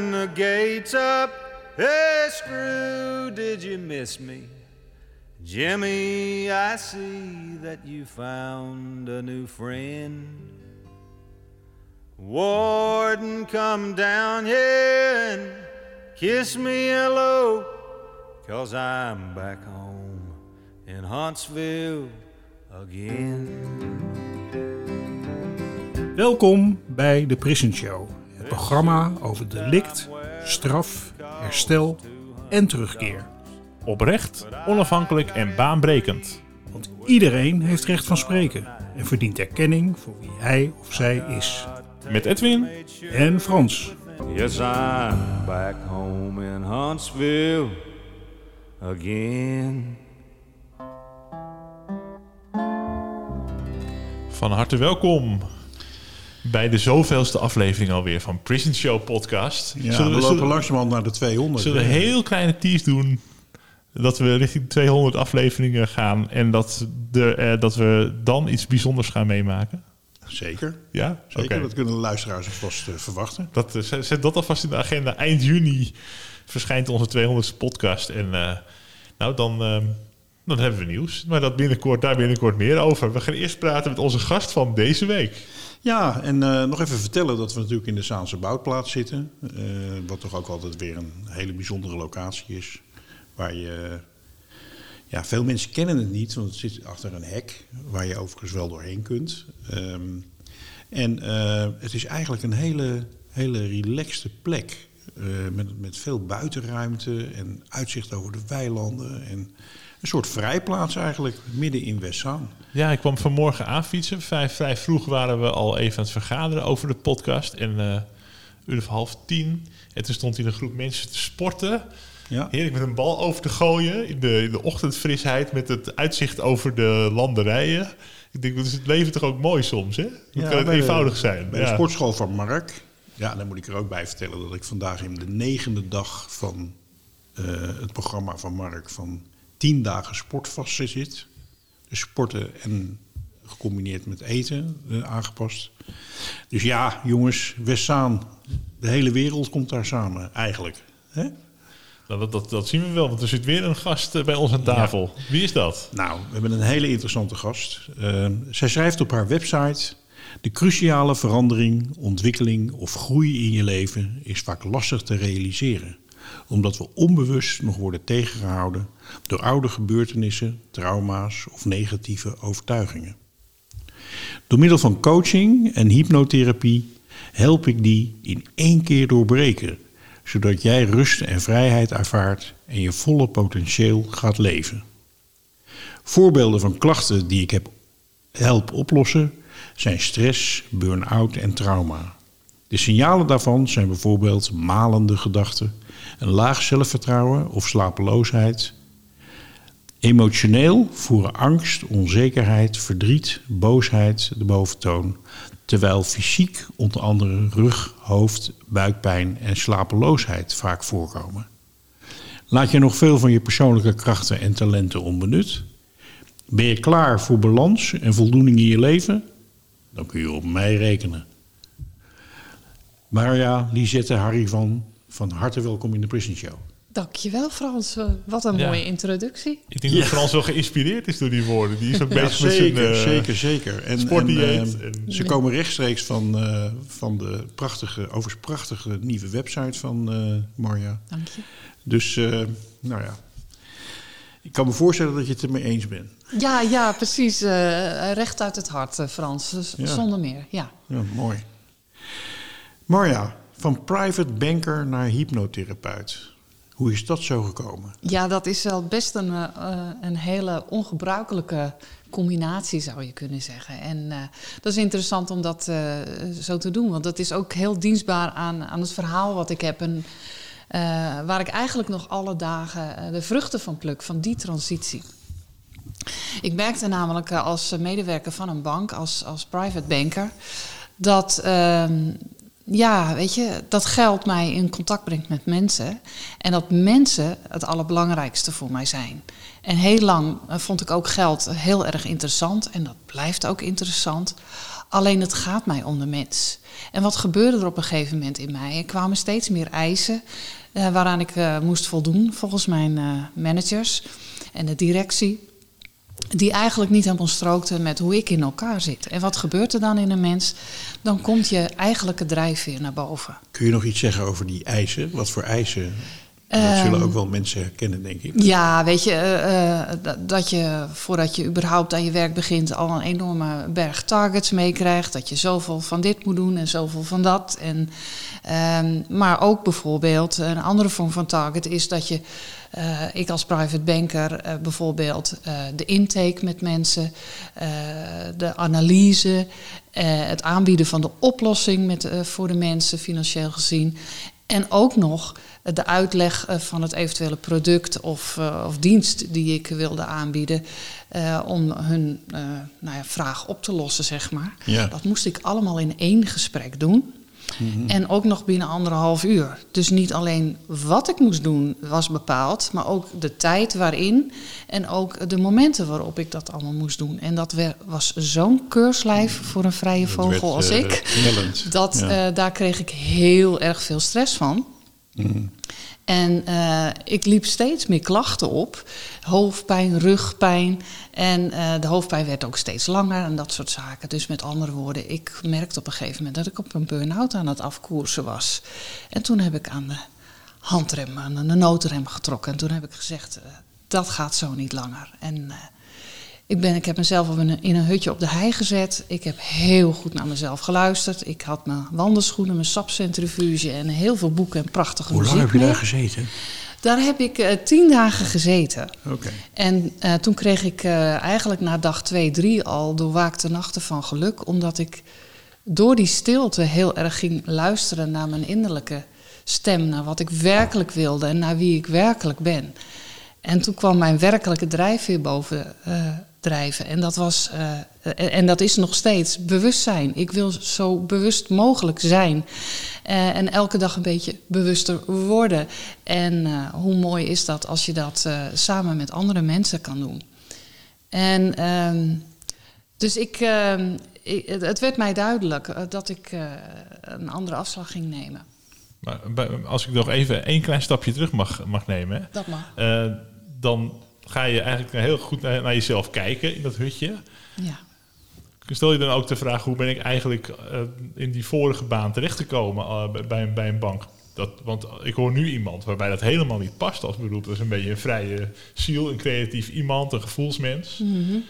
and the gates up. Hey, Screw, did you miss me? Jimmy, I see that you found a new friend. Warden, come down here and kiss me hello, cause I'm back home in Huntsville again. Welkom bij de Prison Show, programma over delict, straf, herstel en terugkeer. Oprecht, onafhankelijk en baanbrekend. Want iedereen heeft recht van spreken en verdient erkenning voor wie hij of zij is. Met Edwin En Frans. Yes, I'm back home in Huntsville again. van harte welkom bij de zoveelste aflevering alweer van Prison Show podcast. Ja, zullen we we, lopen zullen, langzamerhand naar de 200. zullen we een hè? heel kleine tease doen dat we richting 200 afleveringen gaan en dat, de, eh, dat we dan iets bijzonders gaan meemaken? Zeker, Ja? zeker. Dat kunnen de luisteraars alvast eh, verwachten. Dat, eh, zet dat alvast in de agenda. Eind juni verschijnt onze 200ste podcast. En eh, nou, dan, eh, dan hebben we nieuws. Maar dat binnenkort, daar binnenkort meer over. We gaan eerst praten met onze gast van deze week. Ja, en eh, nog even vertellen dat we natuurlijk in de Zaanse Boutplaats zitten. eh, wat toch ook altijd weer een hele bijzondere locatie is. Waar je... Ja, veel mensen kennen het niet, want het zit achter een hek. Waar je overigens wel doorheen kunt. Ehm, en eh, het is eigenlijk een hele, hele relaxte plek. met, met veel buitenruimte en uitzicht over de weilanden. En een soort vrijplaats eigenlijk, midden in Westzaan. Ja, ik kwam vanmorgen aanfietsen. Vrij, vrij vroeg waren we al even aan het vergaderen over de podcast. En eh uur of half tien. En toen stond hier een groep mensen te sporten. Ja. Heerlijk met een bal over te gooien. In de, in de ochtendfrisheid met het uitzicht over de landerijen. Ik denk, dat is het leven toch ook mooi soms, hè? Hoe kan het de- eenvoudig zijn? Bij Ja. de sportschool van Mark. Ja, dan moet ik er ook bij vertellen dat ik vandaag in de negende dag van eh, het programma van Mark van tien dagen sportvasten zit. Dus sporten en gecombineerd met eten eh, aangepast. Dus ja, jongens, Westzaan, de hele wereld komt daar samen eigenlijk. Hè? Nou, dat, dat, dat zien we wel, want er zit weer een gast eh, bij ons aan tafel. Wie is dat? Nou, we hebben een hele interessante gast. Eh, zij schrijft op haar website... De cruciale verandering, ontwikkeling of groei in je leven is vaak lastig te realiseren. Omdat we onbewust nog worden tegengehouden door oude gebeurtenissen, trauma's of negatieve overtuigingen. Door middel van coaching en hypnotherapie help ik die in één keer doorbreken, zodat jij rust en vrijheid ervaart en je volle potentieel gaat leven. Voorbeelden van klachten die ik heb help oplossen zijn stress, burn-out en trauma. De signalen daarvan zijn bijvoorbeeld malende gedachten, een laag zelfvertrouwen of slapeloosheid. Emotioneel voeren angst, onzekerheid, verdriet, boosheid de boventoon, terwijl fysiek onder andere rug, hoofd, buikpijn en slapeloosheid vaak voorkomen. Laat je nog veel van je persoonlijke krachten en talenten onbenut? Ben je klaar voor balans en voldoening in je leven? Dan kun je op mij rekenen. Maria, Lisette, Harry van, van harte welkom in de Prison Show. Dankjewel Frans, Eh, wat een Ja. mooie introductie. Ik denk dat Frans wel geïnspireerd is door die woorden. Die is ook Ja, bezig met zijn zeker, eh, zeker, zeker. En, sportdieet en, eh, en- ze komen rechtstreeks van, eh, van de prachtige, overigens prachtige nieuwe website van eh Marja. Dank je. Dus, eh, nou ja. Ik kan me voorstellen dat je het ermee eens bent. Ja, ja, precies. eh, recht uit het hart, Frans. Dus Ja. Zonder meer, ja. Ja, mooi. Marja, van private banker naar hypnotherapeut. Hoe is dat zo gekomen? Ja, dat is wel best een, eh, een hele ongebruikelijke combinatie, zou je kunnen zeggen. En eh, dat is interessant om dat eh, zo te doen, want dat is ook heel dienstbaar aan, aan het verhaal wat ik heb. En waar ik eigenlijk nog alle dagen de vruchten van pluk, van die transitie. Ik werkte namelijk als medewerker van een bank, als, als private banker, dat ehm, ja, weet je, dat geld mij in contact brengt met mensen. En dat mensen het allerbelangrijkste voor mij zijn. En heel lang eh, vond ik ook geld heel erg interessant. En dat blijft ook interessant. Alleen het gaat mij om de mens. En wat gebeurde er op een gegeven moment in mij? Er kwamen steeds meer eisen uh, waaraan ik uh, moest voldoen volgens mijn managers en de directie. Die eigenlijk niet helemaal strookten met hoe ik in elkaar zit. En wat gebeurt er dan in een mens? Dan komt je eigenlijke drijfveer naar boven. Kun je nog iets zeggen over die eisen? Wat voor eisen dat zullen Ehm, ook wel mensen herkennen, denk ik. Ja, weet je, uh, uh, dat je voordat je überhaupt aan je werk begint al een enorme berg targets meekrijgt. Dat je zoveel van dit moet doen en zoveel van dat. En, um, maar ook bijvoorbeeld een andere vorm van target is dat je, uh, ik als private banker bijvoorbeeld de intake met mensen, de analyse, het aanbieden van de oplossing met, voor de mensen financieel gezien. En ook nog de uitleg van het eventuele product of, uh, of dienst die ik wilde aanbieden. Uh, om hun nou ja, vraag op te lossen, zeg maar. Ja. Dat moest ik allemaal in één gesprek doen. Mm -hmm. En ook nog binnen anderhalf uur. Dus niet alleen wat ik moest doen was bepaald, maar ook de tijd waarin en ook de momenten waarop ik dat allemaal moest doen. En dat was zo'n keurslijf voor een vrije vogel werd, als ik. Knellend. Dat, ja. daar kreeg ik heel erg veel stress van. En uh, ik liep steeds meer klachten op. Hoofdpijn, rugpijn. En uh, de hoofdpijn werd ook steeds langer en dat soort zaken. Dus met andere woorden, ik merkte op een gegeven moment dat ik op een burn-out aan het afkoersen was. En toen heb ik aan de handrem, aan de noodrem getrokken. En toen heb ik gezegd, uh, dat gaat zo niet langer. En ik, ben, ik heb mezelf op een, in een hutje op de hei gezet. Ik heb heel goed naar mezelf geluisterd. Ik had mijn wandelschoenen, mijn sapcentrifuge en heel veel boeken en prachtige Hoe muziek lang heb je mee. daar gezeten? Daar heb ik uh, tien dagen gezeten. Okay. En uh, toen kreeg ik uh, eigenlijk na dag twee, drie al doorwaakte nachten van geluk. Omdat ik door die stilte heel erg ging luisteren naar mijn innerlijke stem. Naar wat ik werkelijk wilde en naar wie ik werkelijk ben. En toen kwam mijn werkelijke drijfveer boven drijven. En dat, was, uh, en dat is nog steeds bewustzijn. Ik wil zo bewust mogelijk zijn. Uh, en elke dag een beetje bewuster worden. En hoe mooi is dat als je dat samen met andere mensen kan doen. En ehm, dus ik, ehm, ik, het werd mij duidelijk dat ik een andere afslag ging nemen. Maar als ik nog even één klein stapje terug mag, mag nemen. Dat mag. Dan ga je eigenlijk heel goed naar, naar, jezelf kijken in dat hutje. Ja. Stel je dan ook de vraag, hoe ben ik eigenlijk uh, in die vorige baan terechtgekomen uh, bij, bij een bank? Dat, want ik hoor nu iemand waarbij dat helemaal niet past als beroep. Dat is een beetje een vrije ziel, een creatief iemand, een gevoelsmens. Mm -hmm.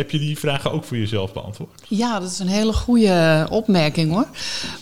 Heb je die vragen ook voor jezelf beantwoord? Ja, dat is een hele goede opmerking hoor.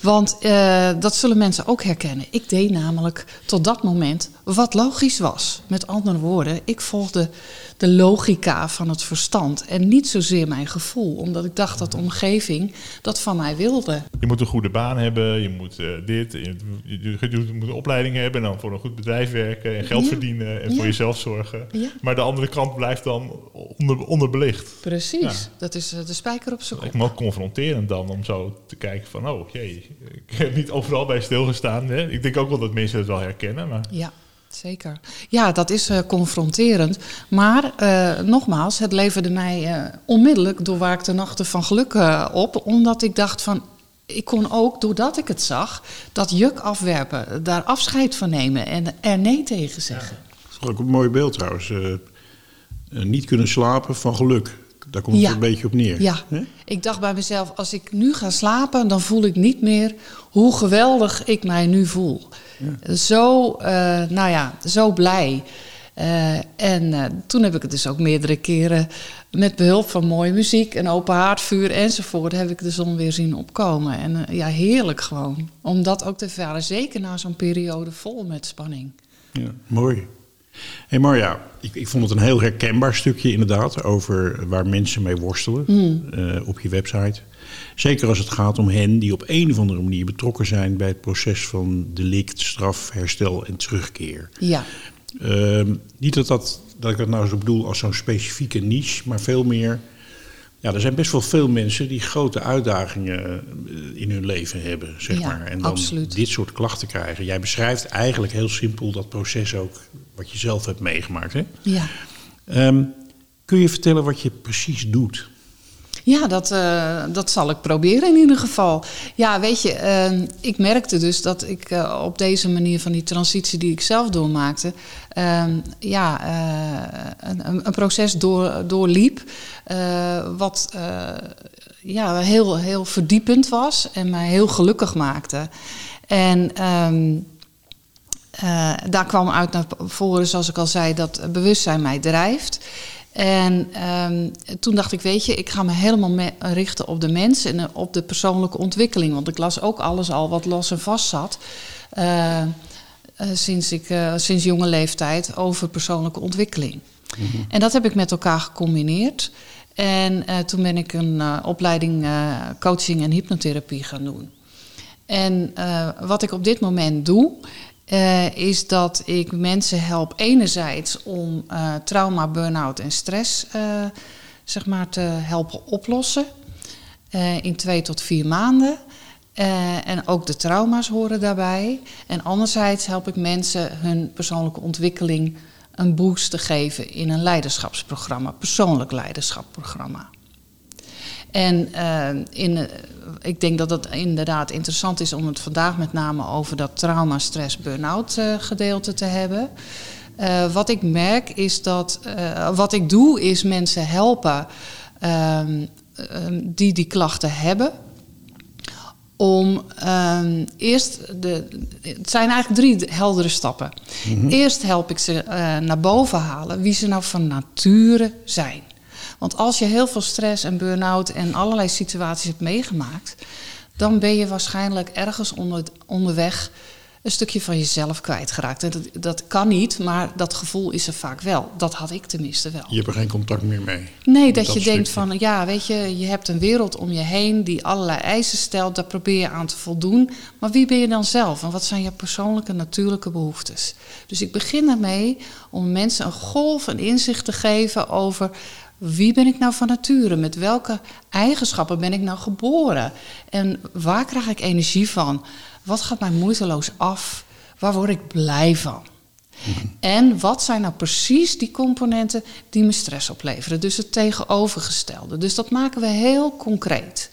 Want uh, dat zullen mensen ook herkennen. Ik deed namelijk tot dat moment wat logisch was. Met andere woorden, ik volgde de logica van het verstand en niet zozeer mijn gevoel. Omdat ik dacht dat de omgeving dat van mij wilde. Je moet een goede baan hebben, je moet uh, dit, je, je, je, moet een opleiding hebben en dan voor een goed bedrijf werken en geld Ja. verdienen en Ja. voor jezelf zorgen. Ja. Maar de andere kant blijft dan onder, onderbelicht. Precies, Ja. dat is eh, de spijker op zijn Ik kop. me ook confronterend dan om zo te kijken van, oh jee, ik heb niet overal bij stilgestaan. Hè? Ik denk ook wel dat mensen het wel herkennen, maar Ja, zeker. Ja, dat is eh, confronterend. Maar eh, nogmaals, het leverde mij eh, onmiddellijk doorwaakte nachten van geluk op. Omdat ik dacht van. Ik kon ook, doordat ik het zag, dat juk afwerpen, daar afscheid van nemen en er nee tegen zeggen. Dat is ook een mooi beeld trouwens. Niet kunnen slapen van geluk. Daar komt Ja. het een beetje op neer. Ja, ik dacht bij mezelf, als ik nu ga slapen, dan voel ik niet meer hoe geweldig ik mij nu voel. Zo, eh, nou ja, zo blij. Eh, en eh, toen heb ik het dus ook meerdere keren met behulp van mooie muziek en open haardvuur enzovoort, heb ik de zon weer zien opkomen. En ja, heerlijk gewoon. Om dat ook te ervaren, zeker na zo'n periode vol met spanning. Ja, mooi. Hey Marja, ik, ik vond het een heel herkenbaar stukje inderdaad over waar mensen mee worstelen eh, op je website. Zeker als het gaat om hen die op een of andere manier betrokken zijn bij het proces van delict, straf, herstel en terugkeer. Ja, Ehm, niet dat, dat, dat ik dat nou zo bedoel als zo'n specifieke niche, maar veel meer Ja, er zijn best wel veel mensen die grote uitdagingen eh, in hun leven hebben, zeg Ja, maar. En dan absoluut. dit soort klachten krijgen. Jij beschrijft eigenlijk heel simpel dat proces ook wat je zelf hebt meegemaakt. Hè? Ja. Ehm, kun je vertellen wat je precies doet? Ja, dat, eh, dat zal ik proberen in ieder geval. Ja, weet je, eh, ik merkte dus dat ik eh, op deze manier van die transitie die ik zelf doormaakte, eh, ja, eh, een, een- proces door, doorliep. wat ja, heel, heel verdiepend was en mij heel gelukkig maakte. En ehm, eh, daar kwam uit naar voren, zoals ik al zei, dat bewustzijn mij drijft. En ehm, toen dacht ik, weet je, ik ga me helemaal me- richten op de mens en eh, op de persoonlijke ontwikkeling. Want ik las ook alles al wat los en vast zat. eh, sinds, ik, sinds jonge leeftijd over persoonlijke ontwikkeling. En dat heb ik met elkaar gecombineerd. En toen ben ik een opleiding coaching en hypnotherapie gaan doen. En wat ik op dit moment doe, eh, is dat ik mensen help enerzijds om eh, trauma, burn-out en stress eh, zeg maar te helpen oplossen in twee tot vier maanden. En ook de trauma's horen daarbij. En anderzijds help ik mensen hun persoonlijke ontwikkeling een boost te geven in een leiderschapsprogramma, persoonlijk leiderschapsprogramma. En eh, in, eh, ik denk dat het inderdaad interessant is om het vandaag met name over dat trauma, stress, burn-out eh, gedeelte te hebben. Wat ik merk is dat, wat ik doe is mensen helpen ehm, ehm, die die klachten hebben. Om ehm, eerst, de, het zijn eigenlijk drie heldere stappen. Eerst help ik ze naar boven halen wie ze nou van nature zijn. Want als je heel veel stress en burn-out en allerlei situaties hebt meegemaakt, dan ben je waarschijnlijk ergens onder, onderweg een stukje van jezelf kwijtgeraakt. En dat, dat kan niet, maar dat gevoel is er vaak wel. Dat had ik tenminste wel. Je hebt er geen contact meer mee. Nee, dat, Dat je denkt stukje. van, ja, weet je, je hebt een wereld om je heen die allerlei eisen stelt, daar probeer je aan te voldoen. Maar wie ben je dan zelf en wat zijn je persoonlijke, natuurlijke behoeftes? Dus ik begin ermee om mensen een golf, een inzicht te geven over wie ben ik nou van nature? Met welke eigenschappen ben ik nou geboren? En waar krijg ik energie van? Wat gaat mij moeiteloos af? Waar word ik blij van? En wat zijn nou precies die componenten die me stress opleveren? Dus het tegenovergestelde. Dus dat maken we heel concreet.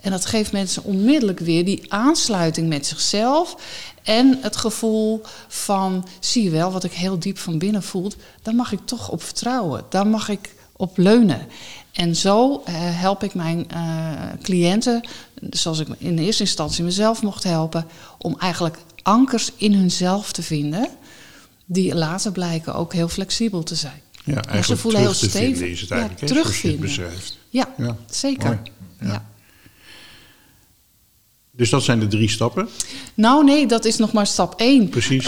En dat geeft mensen onmiddellijk weer die aansluiting met zichzelf. En het gevoel van, zie je wel, wat ik heel diep van binnen voel, daar mag ik toch op vertrouwen. Daar mag ik op leunen. En zo eh, help ik mijn eh, cliënten, zoals ik in de eerste instantie mezelf mocht helpen, om eigenlijk ankers in hunzelf te vinden, die later blijken ook heel flexibel te zijn. Ja, ze eigenlijk voelen terug heel stevig. is het Ja, je het terugvinden. beschrijft. Ja, Ja, zeker. Ja. Dus dat zijn de drie stappen. Nou nee, dat is nog maar stap 1. Precies.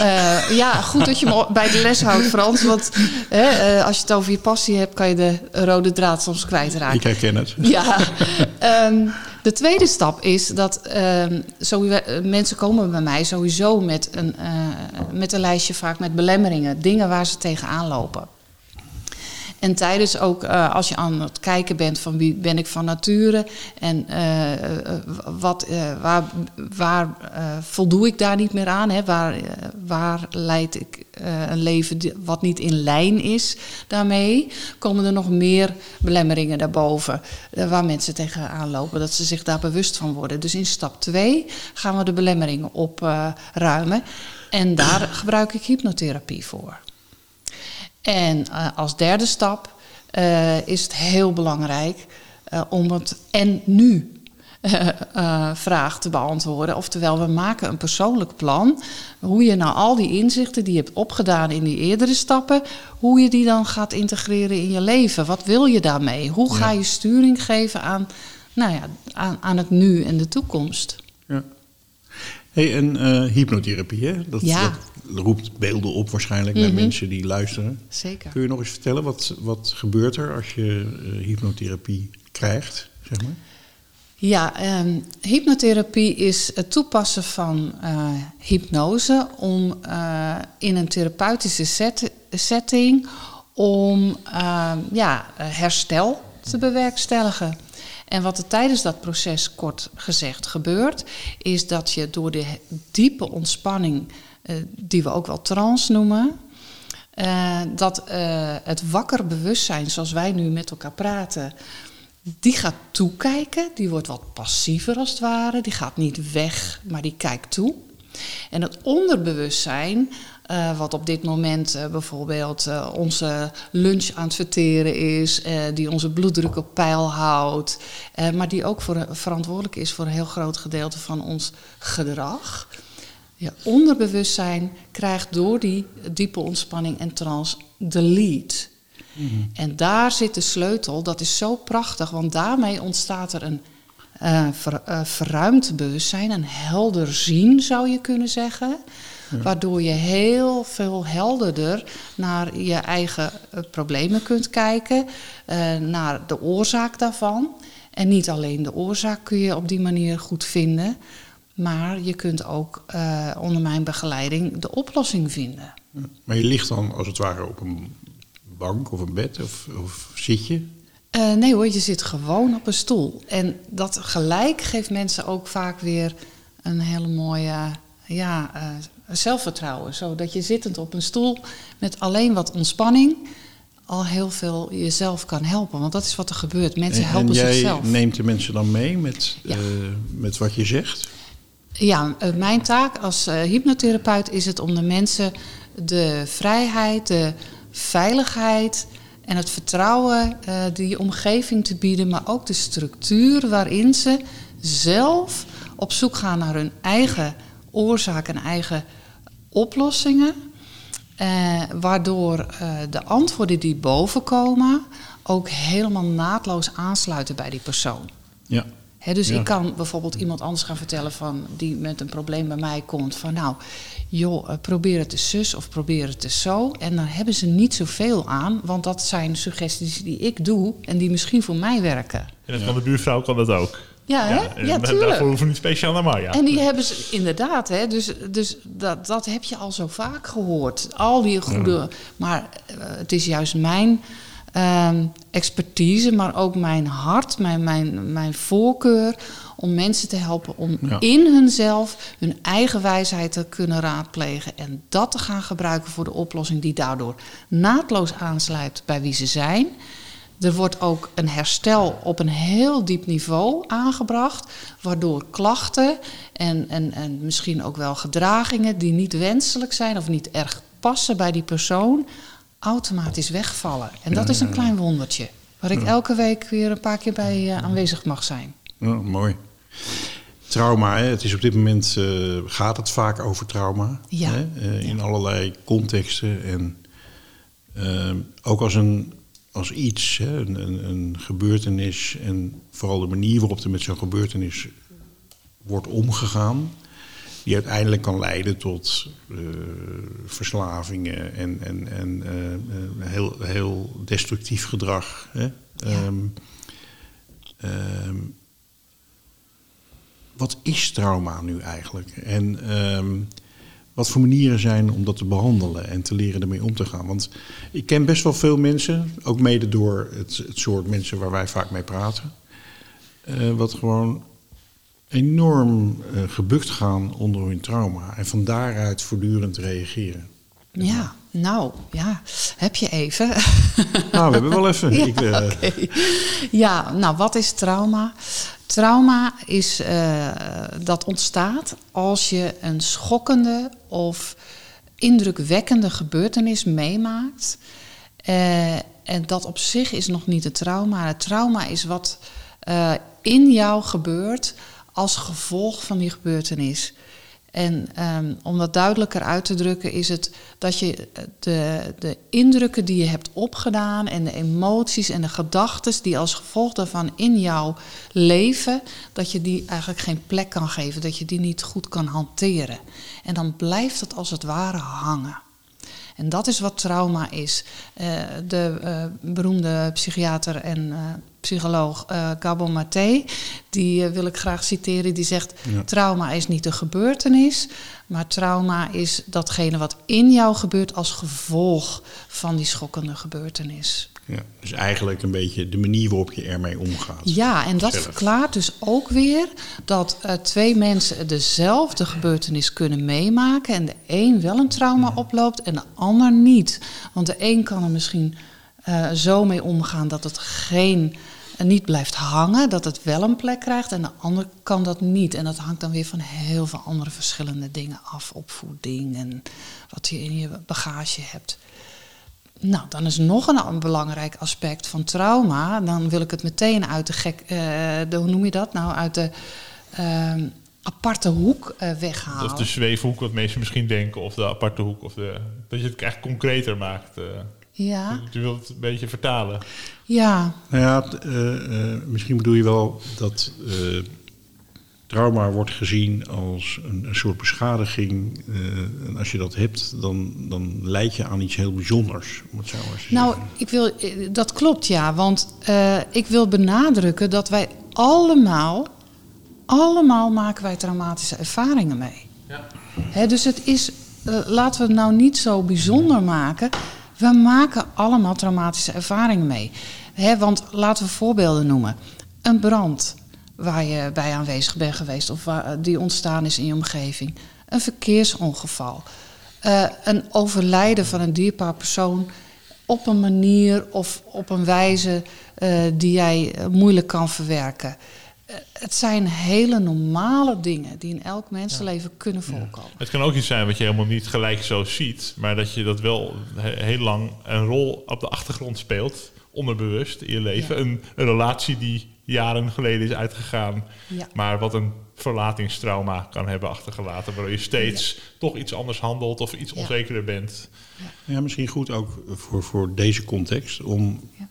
ja, goed dat je me bij de les houdt, Frans. Want hè, eh, als je het over je passie hebt, kan je de rode draad soms kwijtraken. Ik herken het. Ja, ehm, de tweede stap is dat ehm, sowieso, eh, mensen komen bij mij sowieso met een, eh, met een lijstje vaak met belemmeringen, dingen waar ze tegenaan lopen. En tijdens ook eh, als je aan het kijken bent van wie ben ik van nature en eh, eh, wat, waar, waar voldoe ik daar niet meer aan? Hè? Waar, waar leid ik een leven wat niet in lijn is daarmee? Komen er nog meer belemmeringen daarboven waar mensen tegenaan lopen, dat ze zich daar bewust van worden? Dus in stap 2 gaan we de belemmeringen opruimen en daar gebruik ik hypnotherapie voor. En eh, als derde stap eh, is het heel belangrijk eh, om het en nu vraag te beantwoorden. Oftewel, we maken een persoonlijk plan. Hoe je nou al die inzichten die je hebt opgedaan in die eerdere stappen, hoe je die dan gaat integreren in je leven. Wat wil je daarmee? Hoe ga je sturing geven aan, nou ja, aan, aan het nu en de toekomst? Ja. Hey, en hypnotherapie, hè? Dat, Ja. dat roept beelden op waarschijnlijk bij Mhm. mensen die luisteren. Zeker. Kun je nog eens vertellen, wat, wat gebeurt er als je eh, hypnotherapie krijgt, zeg maar? Ja, ehm, hypnotherapie is het toepassen van eh, hypnose om eh, in een therapeutische set- setting om ehm, ja, herstel te bewerkstelligen. En wat er tijdens dat proces, kort gezegd, gebeurt, is dat je door de diepe ontspanning, die we ook wel trance noemen, eh, dat eh, het wakker bewustzijn, zoals wij nu met elkaar praten, die gaat toekijken. Die wordt wat passiever als het ware. Die gaat niet weg, maar die kijkt toe. En het onderbewustzijn, wat op dit moment bijvoorbeeld onze lunch aan het verteren is, die onze bloeddruk op peil houdt, maar die ook voor, verantwoordelijk is voor een heel groot gedeelte van ons gedrag. Je onderbewustzijn krijgt door die diepe ontspanning en trance de lead. Mm-hmm. En daar zit de sleutel. Dat is zo prachtig, want daarmee ontstaat er een uh, ver, uh, verruimd bewustzijn, een helder zien zou je kunnen zeggen. Ja. Waardoor je heel veel helderder naar je eigen uh, problemen kunt kijken, naar de oorzaak daarvan. En niet alleen de oorzaak kun je op die manier goed vinden, maar je kunt ook onder mijn begeleiding de oplossing vinden. Maar je ligt dan als het ware op een bank of een bed of, of zit je? Uh, nee hoor, je zit gewoon op een stoel. En dat gelijk geeft mensen ook vaak weer een hele mooie ja, uh, zelfvertrouwen. Zodat je zittend op een stoel met alleen wat ontspanning al heel veel jezelf kan helpen. Want dat is wat er gebeurt. Mensen en, helpen en jij zichzelf. neemt de mensen dan mee met, ja. uh, met wat je zegt? Ja, mijn taak als hypnotherapeut is het om de mensen de vrijheid, de veiligheid en het vertrouwen uh, die omgeving te bieden, maar ook de structuur waarin ze zelf op zoek gaan naar hun eigen oorzaken en eigen oplossingen. Waardoor de antwoorden die boven komen ook helemaal naadloos aansluiten bij die persoon. Ja. He, dus Ja. ik kan bijvoorbeeld iemand anders gaan vertellen van, die met een probleem bij mij komt van nou, joh, eh, probeer het eens zus of probeer het eens zo. En dan hebben ze niet zoveel aan, want dat zijn suggesties die ik doe en die misschien voor mij werken. En dat kan de buurvrouw kan dat ook. Ja, hè? ja, tuurlijk. Daarvoor hoeven we niet speciaal naar Maya. En die hebben ze inderdaad, hè, dus, dus dat, dat heb je al zo vaak gehoord. Al die goede. Maar eh, het is juist mijn ehm, expertise, maar ook mijn hart, mijn, mijn, mijn voorkeur. om mensen te helpen om Ja. in hunzelf hun eigen wijsheid te kunnen raadplegen. en dat te gaan gebruiken voor de oplossing die daardoor naadloos aansluit bij wie ze zijn. Er wordt ook een herstel op een heel diep niveau aangebracht, waardoor klachten en, en, en misschien ook wel gedragingen die niet wenselijk zijn of niet erg passen bij die persoon, automatisch wegvallen. En dat is een klein wondertje, waar ik elke week weer een paar keer bij eh, aanwezig mag zijn. Ja, mooi. Trauma, hè? het is op dit moment eh, gaat het vaak over trauma. Ja. Hè? Eh, in allerlei contexten. En ook als, een, als iets, hè? Een, een, een gebeurtenis. En vooral de manier waarop er met zo'n gebeurtenis wordt omgegaan. Die uiteindelijk kan leiden tot eh, verslavingen en, en, en eh, eh, heel, heel destructief gedrag. Hè? Ehm, ehm, wat is trauma nu eigenlijk? En ehm, wat voor manieren zijn om dat te behandelen en te leren ermee om te gaan? Want ik ken best wel veel mensen, ook mede door het, het soort mensen waar wij vaak mee praten, wat gewoon enorm eh, gebukt gaan onder hun trauma en van daaruit voortdurend reageren. Ja, nou, ja, heb je even. Nou, we hebben wel even. Ja, ik, eh, ja, nou, wat is trauma? Trauma is eh, dat ontstaat als je een schokkende of indrukwekkende gebeurtenis meemaakt. En dat op zich is nog niet het trauma. Het trauma is wat in jou gebeurt als gevolg van die gebeurtenis. En ehm, om dat duidelijker uit te drukken, is het dat je de, de indrukken die je hebt opgedaan en de emoties en de gedachten die als gevolg daarvan in jou leven, dat je die eigenlijk geen plek kan geven, dat je die niet goed kan hanteren. En dan blijft het als het ware hangen. En dat is wat trauma is. Eh, de eh, beroemde psychiater en eh, psycholoog eh Gabon Maté, die eh, wil ik graag citeren, die zegt: Ja. Trauma is niet een gebeurtenis, maar trauma is datgene wat in jou gebeurt als gevolg van die schokkende gebeurtenis. Ja, dus eigenlijk een beetje de manier waarop je ermee omgaat. Ja, en dat Zelf. verklaart dus ook weer dat eh, twee mensen dezelfde gebeurtenis kunnen meemaken. En de een wel een trauma oploopt en de ander niet. Want de een kan er misschien zo mee omgaan dat het geen, eh, niet blijft hangen, dat het wel een plek krijgt. En de ander kan dat niet. En dat hangt dan weer van heel veel andere verschillende dingen af. Opvoeding en wat je in je bagage hebt. Nou, dan is nog een, een belangrijk aspect van trauma. Dan wil ik het meteen uit de gek, eh, de, hoe noem je dat nou, uit de ehm, aparte hoek eh, weghalen. Of de zweefhoek, wat mensen misschien denken, of de aparte hoek, of de, dat je het echt concreter maakt. eh. Ja, Je wilt het een beetje vertalen. Ja, Nou ja, eh, eh, misschien bedoel je wel dat eh, trauma wordt gezien als een, een soort beschadiging. eh, en als je dat hebt, dan, dan leid je aan iets heel bijzonders. Om het zo maar te nou, zeggen. ik wil, dat klopt ja. Want eh, ik wil benadrukken dat wij allemaal, allemaal maken wij traumatische ervaringen mee. Hè, dus het is, laten we het nou niet zo bijzonder maken. We maken allemaal traumatische ervaringen mee. Hè, want laten we voorbeelden noemen. Een brand waar je bij aanwezig bent geweest of waar, die ontstaan is in je omgeving. Een verkeersongeval. Eh, een overlijden van een dierbaar persoon op een manier of op een wijze eh, die jij eh, moeilijk kan verwerken. Het zijn hele normale dingen die in elk mensenleven kunnen voorkomen. Het kan ook iets zijn wat je helemaal niet gelijk zo ziet, maar dat je dat wel he- heel lang een rol op de achtergrond speelt, onderbewust in je leven. Ja. Een, een relatie die jaren geleden is uitgegaan, Ja. maar wat een verlatingstrauma kan hebben achtergelaten, waardoor je steeds toch iets anders handelt of iets Ja. onzekerder bent. Ja, misschien goed ook voor, voor deze context om Ja.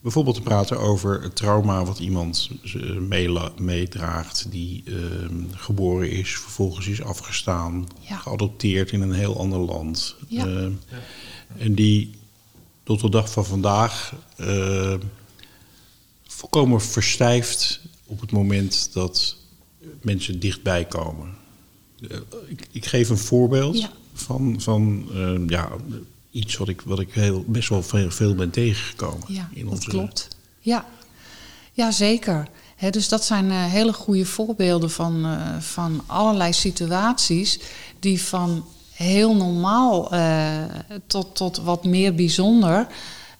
bijvoorbeeld te praten over het trauma wat iemand meedraagt, die eh, geboren is, vervolgens is afgestaan, Ja. geadopteerd in een heel ander land. Ja. Eh, en die tot de dag van vandaag eh, volkomen verstijft op het moment dat mensen dichtbij komen. Eh, ik, ik geef een voorbeeld Ja. van, van eh, ja, iets wat ik, wat ik heel, best wel veel, veel ben tegengekomen. Ja, in dat onze- klopt. Ja, ja zeker. Dus dat zijn hele goede voorbeelden van, van allerlei situaties die van heel normaal eh, tot, tot wat meer bijzonder.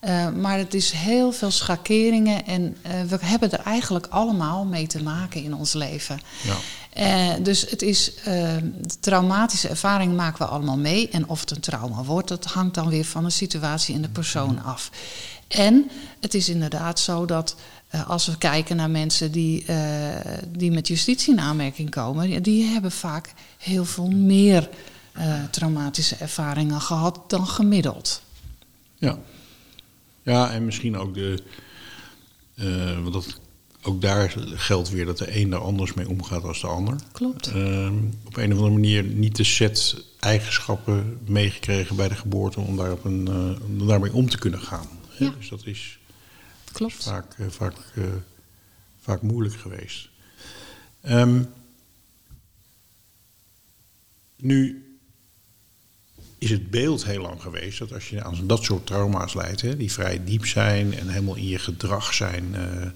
eh, maar het is heel veel schakeringen en eh, we hebben er eigenlijk allemaal mee te maken in ons leven. Ja. Dus het is, de traumatische ervaring maken we allemaal mee. En of het een trauma wordt, dat hangt dan weer van de situatie en de persoon af. En het is inderdaad zo dat als we kijken naar mensen die, die met justitie in aanmerking komen, die hebben vaak heel veel meer eh, traumatische ervaringen gehad dan gemiddeld. Ja. ja, en misschien ook de. eh, want dat, ook daar geldt weer dat de een er anders mee omgaat als de ander. Klopt. Ehm, op een of andere manier niet de set eigenschappen meegekregen bij de geboorte om, daar op een, eh, om daarmee om te kunnen gaan. hè. Ja. Dus dat is Klopt. vaak, vaak, vaak moeilijk geweest. Ehm, nu is het beeld heel lang geweest dat als je aan dat soort trauma's leidt, hè, die vrij diep zijn en helemaal in je gedrag zijn eh, eh,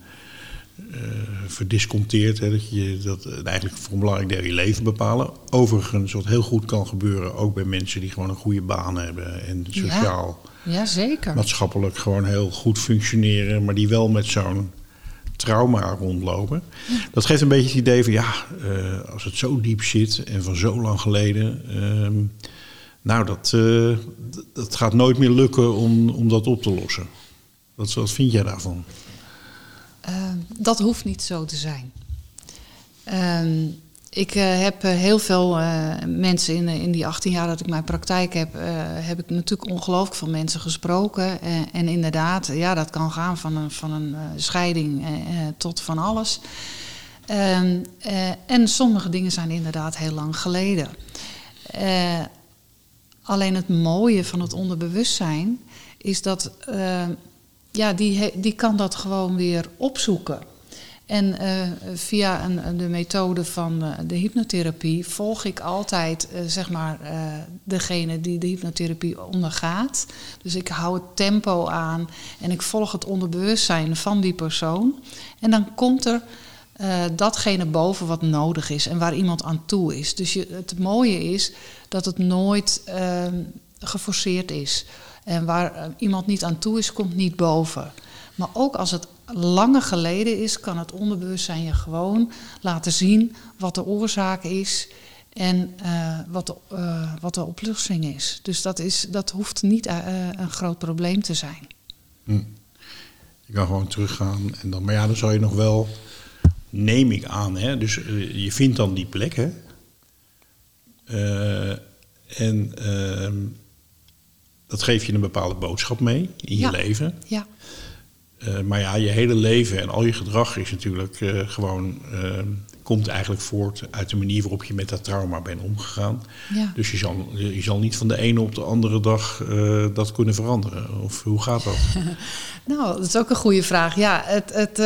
verdisconteerd, hè, dat je dat eh, eigenlijk voor een belangrijk deel je leven bepalen. Overigens, wat heel goed kan gebeuren, ook bij mensen die gewoon een goede baan hebben en sociaal Ja, zeker. maatschappelijk gewoon heel goed functioneren, maar die wel met zo'n trauma rondlopen. Dat geeft een beetje het idee van ja, als het zo diep zit en van zo lang geleden, ehm, nou dat, eh, dat gaat nooit meer lukken om, om dat op te lossen. Wat, wat vind jij daarvan? Eh, dat hoeft niet zo te zijn. Ehm, ik eh, heb eh, heel veel mensen in, in die 18 jaar dat ik mijn praktijk heb, heb ik natuurlijk ongelooflijk veel mensen gesproken. En inderdaad, ja, dat kan gaan van een, van een scheiding tot van alles. Ehm, eh, en sommige dingen zijn inderdaad heel lang geleden. Alleen het mooie van het onderbewustzijn is dat eh, ja, die, die kan dat gewoon weer opzoeken. En eh, via een, de methode van eh, de hypnotherapie volg ik altijd zeg maar, degene die de hypnotherapie ondergaat. Dus ik hou het tempo aan en ik volg het onderbewustzijn van die persoon. En dan komt er datgene boven wat nodig is en waar iemand aan toe is. Dus je, het mooie is dat het nooit ehm, geforceerd is. En waar eh, iemand niet aan toe is, komt niet boven. Maar ook als het langer geleden is, kan het onderbewustzijn je gewoon laten zien wat de oorzaak is en eh, wat, de, eh, wat de oplossing is. Dus dat, is, dat hoeft niet een groot probleem te zijn. Hm. Je kan gewoon teruggaan. En dan, maar ja, dan zou je nog wel, neem ik aan, hè, dus je vindt dan die plek, hè. Eh, en ehm, dat geeft je een bepaalde boodschap mee in je leven. Ja, Eh, maar ja, je hele leven en al je gedrag is natuurlijk eh, gewoon, ehm, komt eigenlijk voort uit de manier waarop je met dat trauma bent omgegaan. ja. Dus je zal, je zal niet van de ene op de andere dag dat kunnen veranderen. Of hoe gaat dat? Nou, dat is ook een goede vraag. Ja, het, het,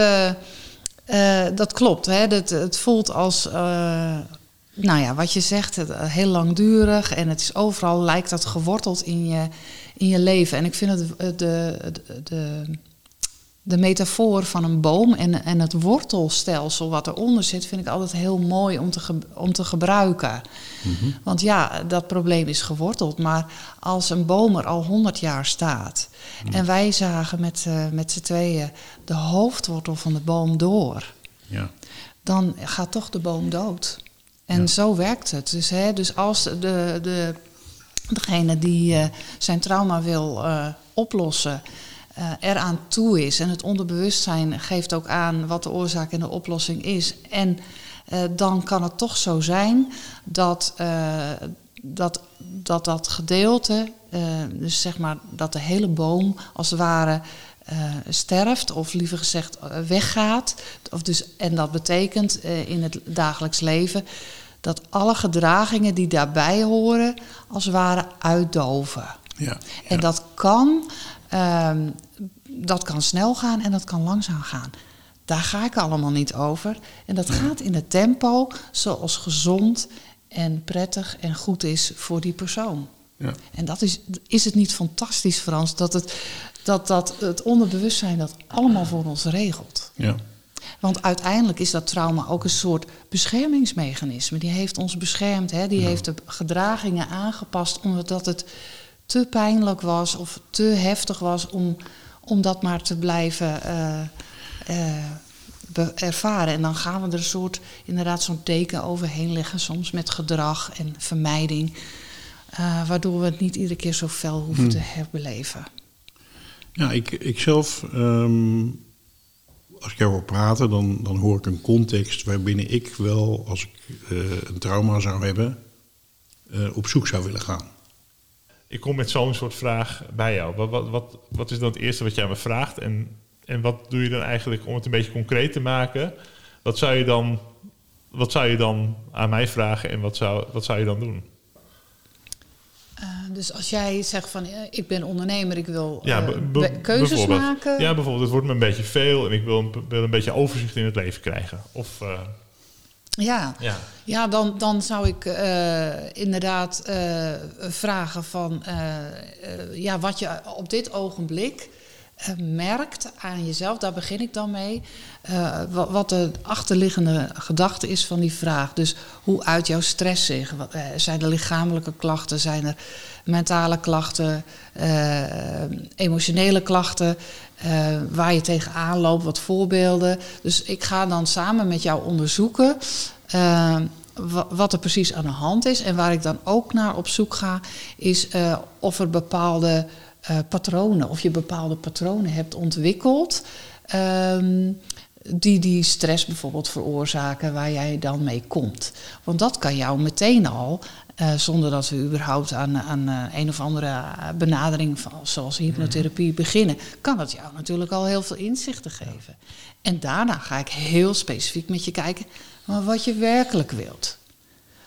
dat klopt. Hè. Het, het voelt als, nou ja, wat je zegt, het, eh, heel langdurig. En het is overal, lijkt dat geworteld in je, in je leven. En ik vind het, eh, de, de, de, de metafoor van een boom en, en het wortelstelsel wat eronder zit, vind ik altijd heel mooi om te, ge- om te gebruiken. Want ja, dat probleem is geworteld. Maar als een boom er al 100 jaar staat. en wij zagen met, eh, met z'n tweeën de hoofdwortel van de boom door. Ja. dan gaat toch de boom dood. En Ja. zo werkt het. Dus, hè, dus als de, de, degene die eh, zijn trauma wil eh, oplossen. eh eraan toe is. En het onderbewustzijn geeft ook aan wat de oorzaak en de oplossing is. En dan kan het toch zo zijn dat dat, dat, dat gedeelte, dus zeg maar dat de hele boom als het ware eh, sterft, of liever gezegd eh, weggaat. Of dus, en dat betekent eh, in het dagelijks leven dat alle gedragingen die daarbij horen, als het ware uitdoven. Ja. En dat kan, ehm, dat kan snel gaan en dat kan langzaam gaan. Daar ga ik allemaal niet over. En dat gaat in het tempo zoals gezond en prettig en goed is voor die persoon. Ja. En dat is, is het niet fantastisch, Frans, dat het, dat, dat het onderbewustzijn dat allemaal voor ons regelt. Ja. Want uiteindelijk is dat trauma ook een soort beschermingsmechanisme. Die heeft ons beschermd, hè? die heeft de gedragingen aangepast omdat het te pijnlijk was of te heftig was om, om dat maar te blijven eh, eh, ervaren. En dan gaan we er een soort, inderdaad, zo'n deken overheen leggen, soms met gedrag en vermijding. eh, waardoor we het niet iedere keer zo fel hoeven te herbeleven. Ja, ik, ik zelf, ehm, als ik jou hoor praten, dan, dan hoor ik een context waarbinnen ik wel, als ik eh, een trauma zou hebben, eh, op zoek zou willen gaan. Ik kom met zo'n soort vraag bij jou. Wat, wat, wat, wat is dan het eerste wat jij me vraagt? En, en wat doe je dan eigenlijk om het een beetje concreet te maken? Wat zou je dan, wat zou je dan aan mij vragen en wat zou, wat zou je dan doen? Eh, dus als jij zegt van eh, ik ben ondernemer, ik wil Ja, eh, keuzes bijvoorbeeld. maken. Ja, bijvoorbeeld, het wordt me een beetje veel en ik wil een, wil een beetje overzicht in het leven krijgen. Of, ja. ja. Ja, dan, dan zou ik inderdaad vragen van ja, wat je op dit ogenblik merkt aan jezelf, daar begin ik dan mee. eh, wat, de achterliggende gedachte is van die vraag. Dus hoe uit jouw stress zich? Eh, zijn er lichamelijke klachten? Zijn er mentale klachten? eh, emotionele klachten? eh, waar je tegenaan loopt? Wat voorbeelden? Dus ik ga dan samen met jou onderzoeken. eh, wa- wat er precies aan de hand is. En waar ik dan ook naar op zoek ga, is eh, of er bepaalde eh, patronen, of je bepaalde patronen hebt ontwikkeld. ehm, die die stress bijvoorbeeld veroorzaken, waar jij dan mee komt. Want dat kan jou meteen al, eh, zonder dat we überhaupt aan, aan eh, een of andere benadering, van, zoals hypnotherapie, beginnen, kan dat jou natuurlijk al heel veel inzichten geven. En daarna ga ik heel specifiek met je kijken, wat je werkelijk wilt.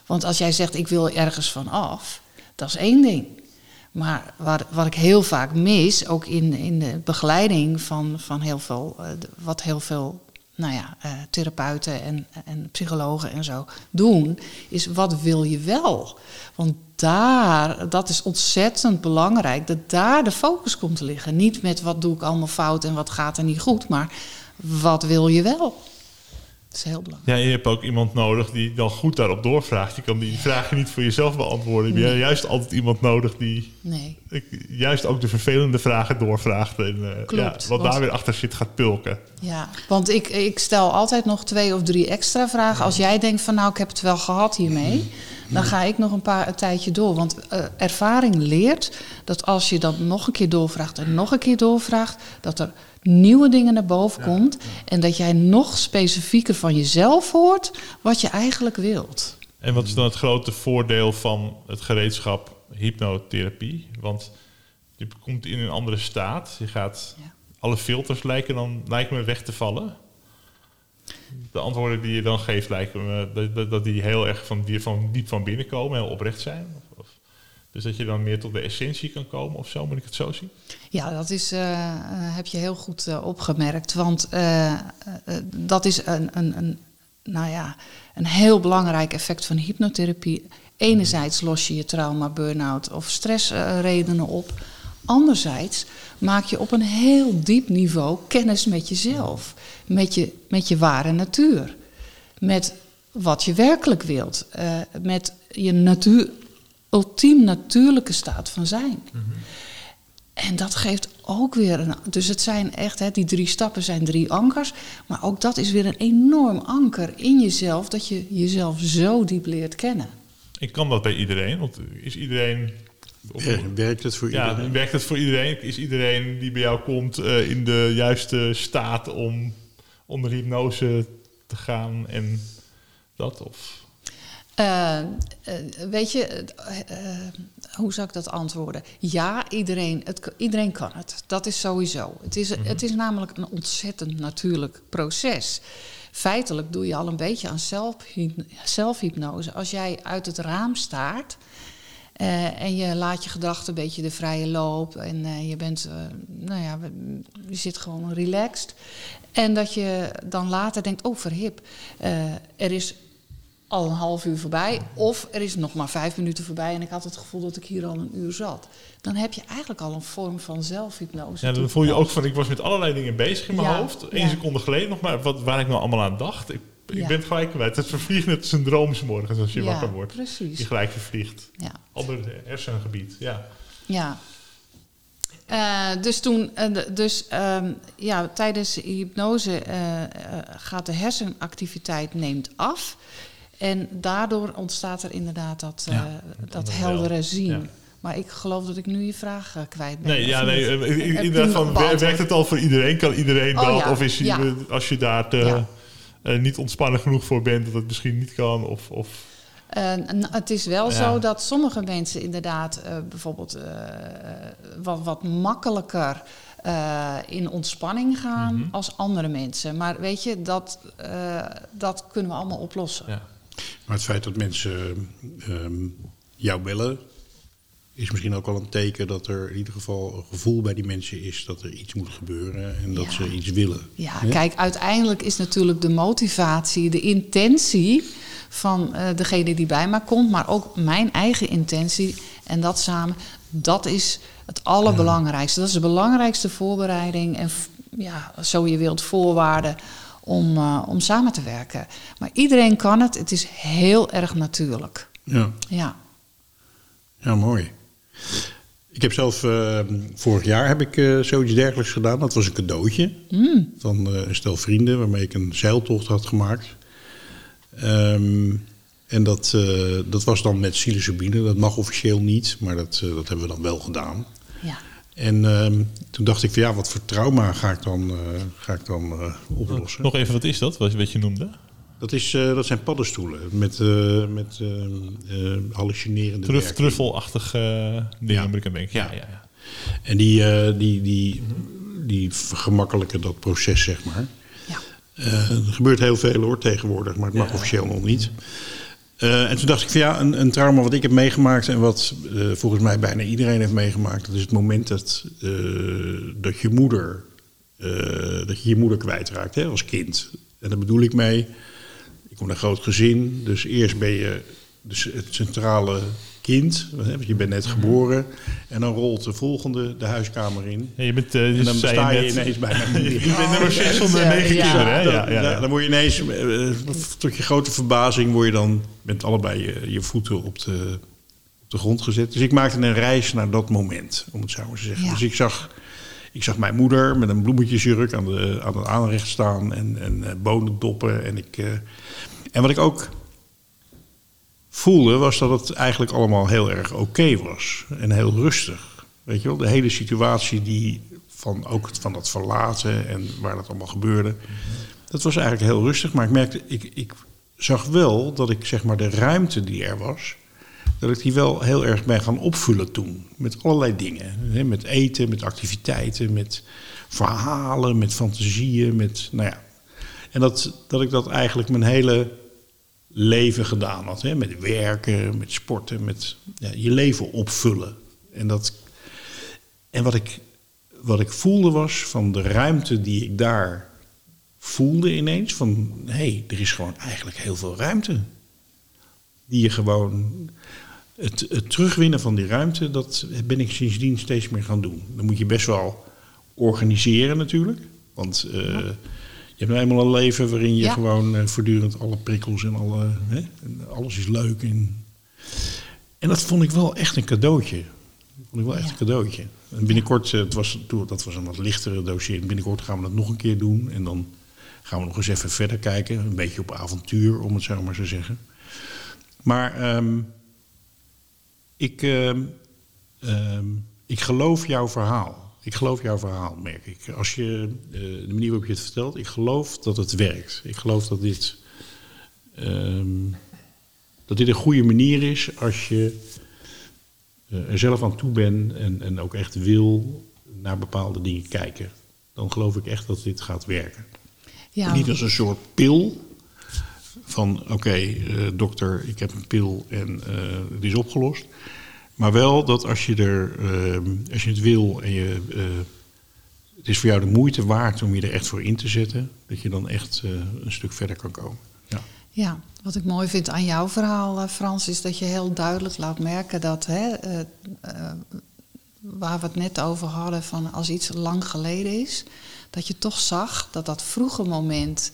Want als jij zegt, ik wil ergens van af, dat is één ding. Maar wat, wat ik heel vaak mis, ook in, in de begeleiding van, van heel veel, eh, wat heel veel nou ja, eh, therapeuten en, en psychologen en zo doen, is wat wil je wel? Want daar, dat is ontzettend belangrijk, dat daar de focus komt te liggen. Niet met wat doe ik allemaal fout en wat gaat er niet goed, maar wat wil je wel? Dat is heel belangrijk. Ja, je hebt ook iemand nodig die dan goed daarop doorvraagt. Je kan die vragen niet voor jezelf beantwoorden. Je hebt juist altijd iemand nodig die Nee. juist ook de vervelende vragen doorvraagt. En eh, Klopt, ja, wat want- daar weer achter zit gaat pulken. Ja, want ik, ik stel altijd nog twee of drie extra vragen. Als jij denkt van nou, ik heb het wel gehad hiermee, dan ga ik nog een paar een tijdje door. Want eh, ervaring leert dat als je dat nog een keer doorvraagt en nog een keer doorvraagt, dat er nieuwe dingen naar boven komt en dat jij nog specifieker van jezelf hoort wat je eigenlijk wilt. En wat is dan het grote voordeel van het gereedschap hypnotherapie? Want je komt in een andere staat. Je gaat, Ja. alle filters lijken dan lijken me weg te vallen. De antwoorden die je dan geeft lijken me dat, dat, dat die heel erg van, die van diep van binnen komen, heel oprecht zijn. Dus dat je dan meer tot de essentie kan komen of zo, moet ik het zo zien? Ja, dat is, eh, eh, heb je heel goed eh, opgemerkt. Want dat is een, een, een, nou ja, een heel belangrijk effect van hypnotherapie. Enerzijds los je je trauma, burn-out of stressredenen op. Anderzijds maak je op een heel diep niveau kennis met jezelf. Met je, met je ware natuur. Met wat je werkelijk wilt. met je natuur, ultiem natuurlijke staat van zijn. En dat geeft ook weer een. Dus het zijn echt, hè, die drie stappen zijn drie ankers. Maar ook dat is weer een enorm anker in jezelf, dat je jezelf zo diep leert kennen. Ik kan dat bij iedereen, want is iedereen... of- Eh, Werkt het voor Ja, iedereen? werkt het voor iedereen? Is iedereen die bij jou komt eh, in de juiste staat om onder hypnose te gaan en dat? Of Eh, eh, weet je, eh, hoe zou ik dat antwoorden? Ja, iedereen, het, iedereen kan het. Dat is sowieso. Het is, het is namelijk een ontzettend natuurlijk proces. Feitelijk doe je al een beetje aan zelfhyp- zelfhypnose. Als jij uit het raam staart en je laat je gedachten een beetje de vrije loop en je bent, nou ja, je zit gewoon relaxed. En dat je dan later denkt, oh verhip, er is al een half uur voorbij. Of er is nog maar vijf minuten voorbij en ik had het gevoel dat ik hier al een uur zat. Dan heb je eigenlijk al een vorm van zelfhypnose. ja, dan voel je ook van, ik was met allerlei dingen bezig in mijn Ja, hoofd. Eén ja. seconde geleden nog maar, wat, waar ik nou allemaal aan dacht. Ik, ik Ja. ben het gelijk kwijt. Het vervliegt net als een droom 's morgens als je wakker wordt. precies. Je gelijk vervliegt. Ja. Ander hersengebied, ja. Ja. Eh, dus toen, eh, dus ehm, ja, tijdens hypnose eh, eh, gaat de hersenactiviteit neemt af. En daardoor ontstaat er inderdaad dat, eh, dat heldere zien. Ja. Maar ik geloof dat ik nu je vraag eh, kwijt ben. Nee, ja, nee, eh, inderdaad, van, werkt het al voor iedereen? Kan iedereen Oh, dat? ja, Of is je, als je daar te, niet ontspannen genoeg voor bent, dat het misschien niet kan? Of, of het is wel Ja. zo dat sommige mensen inderdaad bijvoorbeeld wat, wat makkelijker in ontspanning gaan Mhm. als andere mensen. Maar weet je, dat, dat kunnen we allemaal oplossen. ja. Maar het feit dat mensen ehm, jou bellen, is misschien ook al een teken dat er in ieder geval een gevoel bij die mensen is dat er iets moet gebeuren en dat Ja. ze iets willen. Ja, kijk, uiteindelijk is natuurlijk de motivatie, de intentie van eh, degene die bij mij komt, maar ook mijn eigen intentie en dat samen, dat is het allerbelangrijkste. Dat is de belangrijkste voorbereiding en ja, zo je wilt voorwaarden om, eh, om samen te werken. Maar iedereen kan het, het is heel erg natuurlijk. Ja. Ja, Ja, mooi. Ik heb zelf, eh, vorig jaar heb ik eh, zoiets dergelijks gedaan. Dat was een cadeautje Mm. van een stel vrienden waarmee ik een zeiltocht had gemaakt. Ehm, en dat, dat was dan met psilocybine. Dat mag officieel niet, maar dat, dat hebben we dan wel gedaan. En ehm, toen dacht ik van ja, wat voor trauma ga ik dan, eh, ga ik dan eh, oplossen? Nog even, wat is dat, wat, je noemde? Dat, is, eh, dat zijn paddenstoelen met, eh, met ehm, eh, hallucinerende Truf, werking. truffelachtige eh, dingen Ja. moet ik aan denken. Ja, Ja. ja, ja. En die, eh, die, die, die vergemakkelijken dat proces, zeg maar. ja. Eh, er gebeurt heel veel hoor tegenwoordig, maar het mag Ja. officieel nog niet. Eh, en toen dacht ik van ja, een, een trauma wat ik heb meegemaakt en wat eh, volgens mij bijna iedereen heeft meegemaakt, dat is het moment dat, eh, dat je moeder, dat je je moeder kwijtraakt hè, als kind. En daar bedoel ik mee, ik kom een groot gezin, dus eerst ben je dus het centrale kind, want je bent net geboren, en dan rolt de volgende de huiskamer in. Ja, je bent, eh, En dan zei sta je net- ineens bij je mijn bent nummer 6 van de Ja, negen ja. kinderen, hè? dan, Ja, ja, ja. dan word je ineens, eh, tot je grote verbazing, word je dan met allebei je, je voeten op de, op de grond gezet. Dus ik maakte een reis naar dat moment, om het zo maar te zeggen. Ja. Dus ik zag, ik zag mijn moeder met een bloemetjesjurk aan, de, aan het aanrecht staan en, en eh, bonen doppen. En, ik, eh, en wat ik ook voelde, was dat het eigenlijk allemaal heel erg oké was. En heel rustig. Weet je wel, de hele situatie die van ook van dat verlaten en waar dat allemaal gebeurde. Dat was eigenlijk heel rustig, maar ik merkte, ik, ik zag wel dat ik zeg maar de ruimte die er was, dat ik die wel heel erg ben gaan opvullen toen. Met allerlei dingen. Met eten, met activiteiten, met verhalen, met fantasieën, met, nou ja. En dat, dat ik dat eigenlijk mijn hele leven gedaan had. Hè? Met werken, met sporten, met je leven opvullen. En, dat, en wat, ik, wat ik voelde was van de ruimte die ik daar voelde ineens. Van hé, hey, er is gewoon eigenlijk heel veel ruimte. Die je gewoon. Het, het terugwinnen van die ruimte, dat ben ik sindsdien steeds meer gaan doen. Dan moet je best wel organiseren natuurlijk. Want eh, je hebt nou eenmaal een leven waarin je Ja. gewoon eh, voortdurend alle prikkels en, alle, hè, alles is leuk. En, en dat vond ik wel echt een cadeautje. Dat vond ik wel echt Ja. een cadeautje. En binnenkort, eh, het was, dat was een wat lichtere dossier. Binnenkort gaan we dat nog een keer doen. En dan gaan we nog eens even verder kijken. Een beetje op avontuur, om het zo maar te zeggen. Maar ehm, ik, ehm, ehm, ik geloof jouw verhaal. Ik geloof jouw verhaal, merk ik. Als je, eh, de manier waarop je het vertelt, ik geloof dat het werkt. Ik geloof dat dit, ehm, dat dit een goede manier is als je eh, er zelf aan toe bent en, en ook echt wil naar bepaalde dingen kijken. Dan geloof ik echt dat dit gaat werken. Ja, Niet als een soort pil van oké, eh, dokter, ik heb een pil en eh, het is opgelost. Maar wel dat als je, er, eh, als je het wil en je, eh, het is voor jou de moeite waard om je er echt voor in te zetten, dat je dan echt eh, een stuk verder kan komen. Ja. Ja, wat ik mooi vind aan jouw verhaal, eh, Frans, is dat je heel duidelijk laat merken dat, hè, eh, eh, waar we het net over hadden, van als iets lang geleden is, dat je toch zag dat dat vroege moment,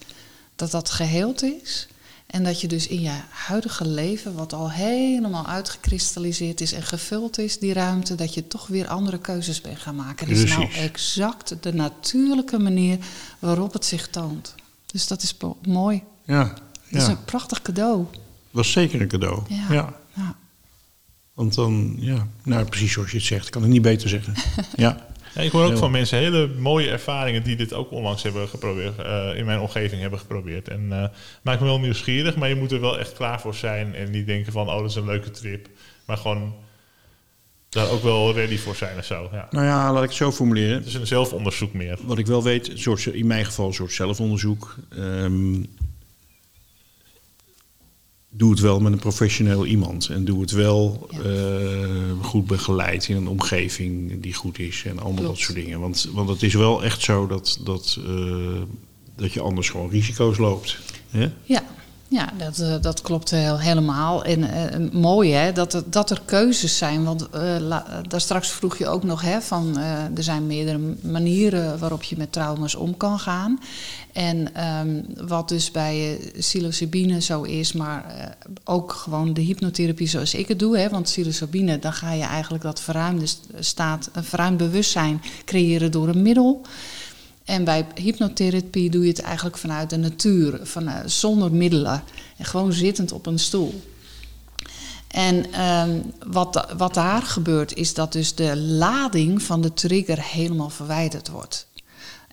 dat dat geheeld is. En dat je dus in je huidige leven, wat al helemaal uitgekristalliseerd is en gevuld is, die ruimte, dat je toch weer andere keuzes bent gaan maken. Dat is nou exact de natuurlijke manier waarop het zich toont. Dus dat is mooi. Ja, Dat is een prachtig cadeau. was zeker een cadeau. Ja. ja. Ja. Want dan, ja, nou precies zoals je het zegt, ik kan het niet beter zeggen. Ja, Ja, ik hoor ook Heel. van mensen hele mooie ervaringen die dit ook onlangs hebben geprobeerd, eh, in mijn omgeving hebben geprobeerd. En eh maakt me wel nieuwsgierig, maar je moet er wel echt klaar voor zijn en niet denken van, oh dat is een leuke trip. Maar gewoon daar ook wel ready voor zijn of zo. Ja. nou ja, laat ik het zo formuleren. Het is een zelfonderzoek meer. Wat ik wel weet, soort, in mijn geval een soort zelfonderzoek. ehm, doe het wel met een professioneel iemand. En doe het wel Ja. eh, goed begeleid in een omgeving die goed is. En allemaal Klopt. dat soort dingen. Want, want het is wel echt zo dat, dat, eh, dat je anders gewoon risico's loopt. Hè? Ja, ja dat, eh, dat klopt heel, helemaal. En eh, mooi hè, dat er, dat er keuzes zijn. Want la- daar straks vroeg je ook nog hè, van er zijn meerdere manieren waarop je met trauma's om kan gaan. En ehm, wat dus bij psilocybine zo is, maar ook gewoon de hypnotherapie zoals ik het doe. Hè, want psilocybine, dan ga je eigenlijk dat verruimde st- staat, verruimd bewustzijn creëren door een middel. En bij hypnotherapie doe je het eigenlijk vanuit de natuur, van, eh, zonder middelen. En gewoon zittend op een stoel. En ehm, wat, wat daar gebeurt, is dat dus de lading van de trigger helemaal verwijderd wordt.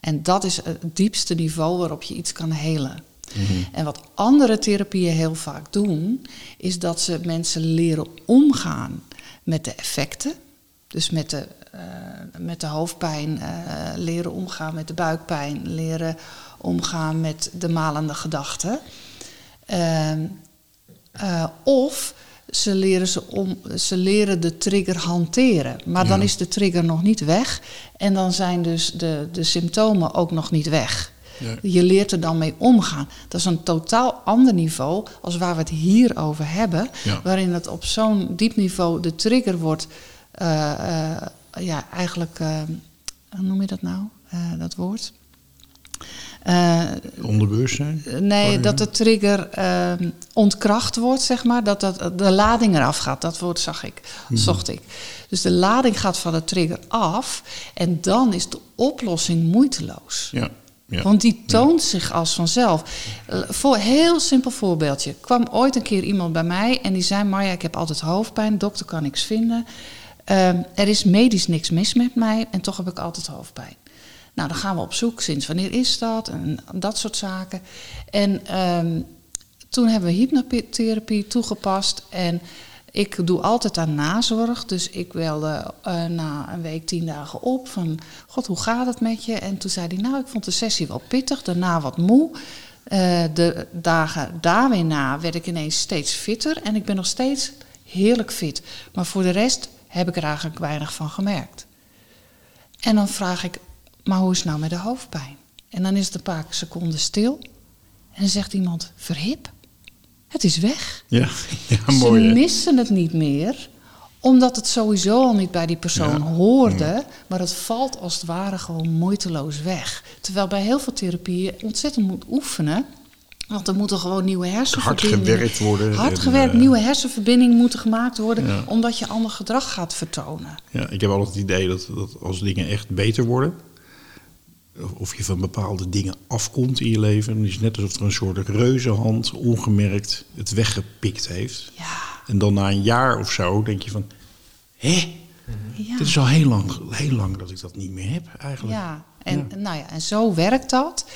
En dat is het diepste niveau waarop je iets kan helen. En wat andere therapieën heel vaak doen, is dat ze mensen leren omgaan met de effecten. Dus met de, met de hoofdpijn eh, leren omgaan, met de buikpijn, leren omgaan met de malende gedachten. Ehm, eh, of ze leren, ze, om, ze leren de trigger hanteren. Maar dan is de trigger nog niet weg. En dan zijn dus de, de symptomen ook nog niet weg. Ja. Je leert er dan mee omgaan. Dat is een totaal ander niveau als waar we het hier over hebben. Ja. Waarin het op zo'n diep niveau de trigger wordt. eh, eh, ja, eigenlijk. eh, hoe noem je dat nou? Eh, dat woord? Eh, Onderbewustzijn. Nee, dat de trigger ehm, ontkracht wordt, zeg maar. Dat, dat de lading eraf gaat. Dat woord zag ik, zocht ik. Dus de lading gaat van de trigger af. En dan is de oplossing moeiteloos. Ja. ja. Want die toont zich als vanzelf. Voor heel simpel voorbeeldje. Kwam ooit een keer iemand bij mij en die zei: Marja, ik heb altijd hoofdpijn, dokter kan niks vinden. Ehm, er is medisch niks mis met mij en toch heb ik altijd hoofdpijn. Nou, dan gaan we op zoek. Sinds wanneer is dat? En dat soort zaken. En ehm, toen hebben we hypnotherapie toegepast. En ik doe altijd aan nazorg. Dus ik belde eh, na een week, tien dagen op. Van, god, hoe gaat het met je? En toen zei hij, nou, ik vond de sessie wel pittig. Daarna wat moe. Eh, de dagen daar weer na werd ik ineens steeds fitter. En ik ben nog steeds heerlijk fit. Maar voor de rest heb ik er eigenlijk weinig van gemerkt. En dan vraag ik, maar hoe is het nou met de hoofdpijn? En dan is het een paar seconden stil. En dan zegt iemand, verhip, het is weg. Ja, ja Ze mooi. hè? missen het niet meer, omdat het sowieso al niet bij die persoon Ja. hoorde. Maar het valt als het ware gewoon moeiteloos weg. Terwijl bij heel veel therapieën je ontzettend moet oefenen. Want er moeten gewoon nieuwe Hard hersenverbindingen... gewerkt worden. Hard en, gewerkt, eh, nieuwe hersenverbindingen moeten gemaakt worden... Ja. omdat je ander gedrag gaat vertonen. Ja, ik heb altijd het idee dat, dat als dingen echt beter worden, of- je van bepaalde dingen afkomt in je leven, dan is het net alsof er een soort reuzenhand ongemerkt het weggepikt heeft. Ja, En dan na een jaar of zo denk je van, hé, ja. dit is al heel lang, heel lang dat ik dat niet meer heb eigenlijk. Ja, en, Nou ja, en zo werkt dat.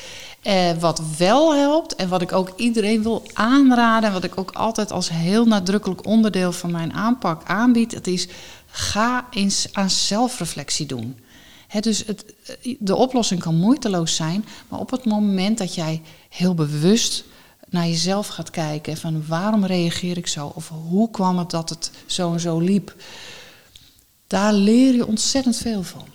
Eh, wat wel helpt en wat ik ook iedereen wil aanraden... en wat ik ook altijd als heel nadrukkelijk onderdeel van mijn aanpak aanbied... het is ga eens aan zelfreflectie doen. Dus het, eh, de oplossing kan moeiteloos zijn... maar op het moment dat jij heel bewust naar jezelf gaat kijken... van waarom reageer ik zo of hoe kwam het dat het zo en zo liep... daar leer je ontzettend veel van.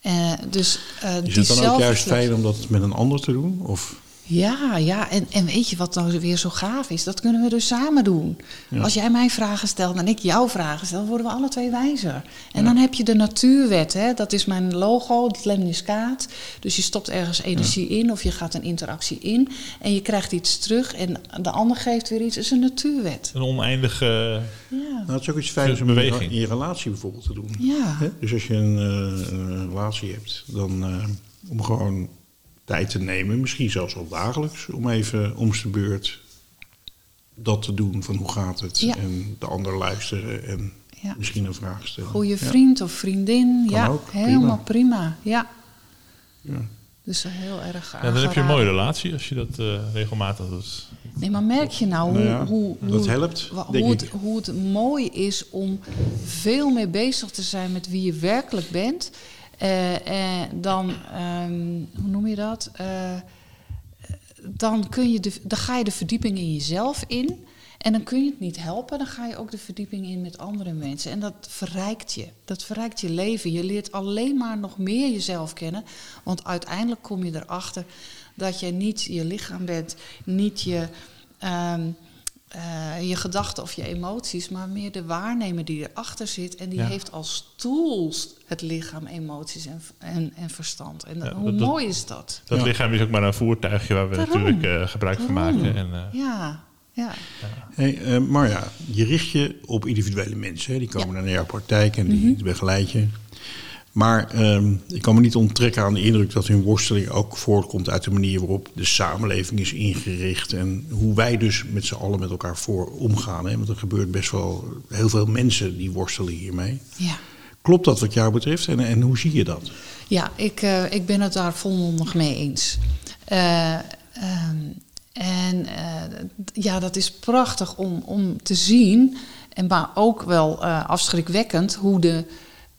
Eh, dus, eh, Is het dan ook juist fijn om dat met een ander te doen? Of, Ja, ja. En, en weet je wat nou weer zo gaaf is? Dat kunnen we dus samen doen. Ja. Als jij mij vragen stelt en ik jouw vragen stel, worden we alle twee wijzer. En dan heb je de natuurwet, hè? dat is mijn logo, het lemniscaat. Dus je stopt ergens energie in of je gaat een interactie in en je krijgt iets terug en de ander geeft weer iets. Dat is een natuurwet. Een oneindige... Ja, nou, het is ook iets fijns Dus om in je, beweging. in je relatie bijvoorbeeld te doen. ja. Hè? Dus als je een, eh, een relatie hebt, dan eh, om gewoon tijd te nemen, misschien zelfs wel dagelijks, om even om de beurt dat te doen van hoe gaat het Ja. en de ander luisteren en Ja. misschien een vraag stellen. Goeie Ja. vriend of vriendin. Kan ja, ook, helemaal prima. Ja. Ja. Dus heel erg Ja, dan heb je een mooie relatie als je dat eh, regelmatig doet. Nee, maar merk je nou hoe, Nou ja, hoe, dat helpt, hoe, het, hoe het mooi is om veel meer bezig te zijn met wie je werkelijk bent. Eh, eh, dan, ehm, hoe noem je dat? Eh, dan, kun je de, dan ga je de verdieping in jezelf in. En dan kun je het niet helpen, dan ga je ook de verdieping in met andere mensen. En dat verrijkt je. Dat verrijkt je leven. Je leert alleen maar nog meer jezelf kennen. Want uiteindelijk kom je erachter dat je niet je lichaam bent, niet je, ehm, eh, je gedachten of je emoties, maar meer de waarnemer die erachter zit. En die Ja. heeft als tools het lichaam, emoties en, en, en verstand. En Ja, hoe dat- mooi is dat? Dat Ja. lichaam is ook maar een voertuigje waar we Daarom. natuurlijk eh, gebruik van maken. En, eh, Ja, ja. Hey, eh, Marja, je richt je op individuele mensen. Hè? Die komen Ja. naar jouw praktijk en die begeleid je. Maar ehm, ik kan me niet onttrekken aan de indruk dat hun worsteling ook voortkomt uit de manier waarop de samenleving is ingericht. En hoe wij dus met z'n allen met elkaar voor omgaan. Hè? Want er gebeurt best wel heel veel mensen die worstelen hiermee. ja. Klopt dat wat jou betreft en, en hoe zie je dat? Ja, ik, eh, ik ben het daar volmondig mee eens. Eh, ehm, en eh, ja, dat is prachtig om, om te zien. En maar ook wel afschrikwekkend hoe de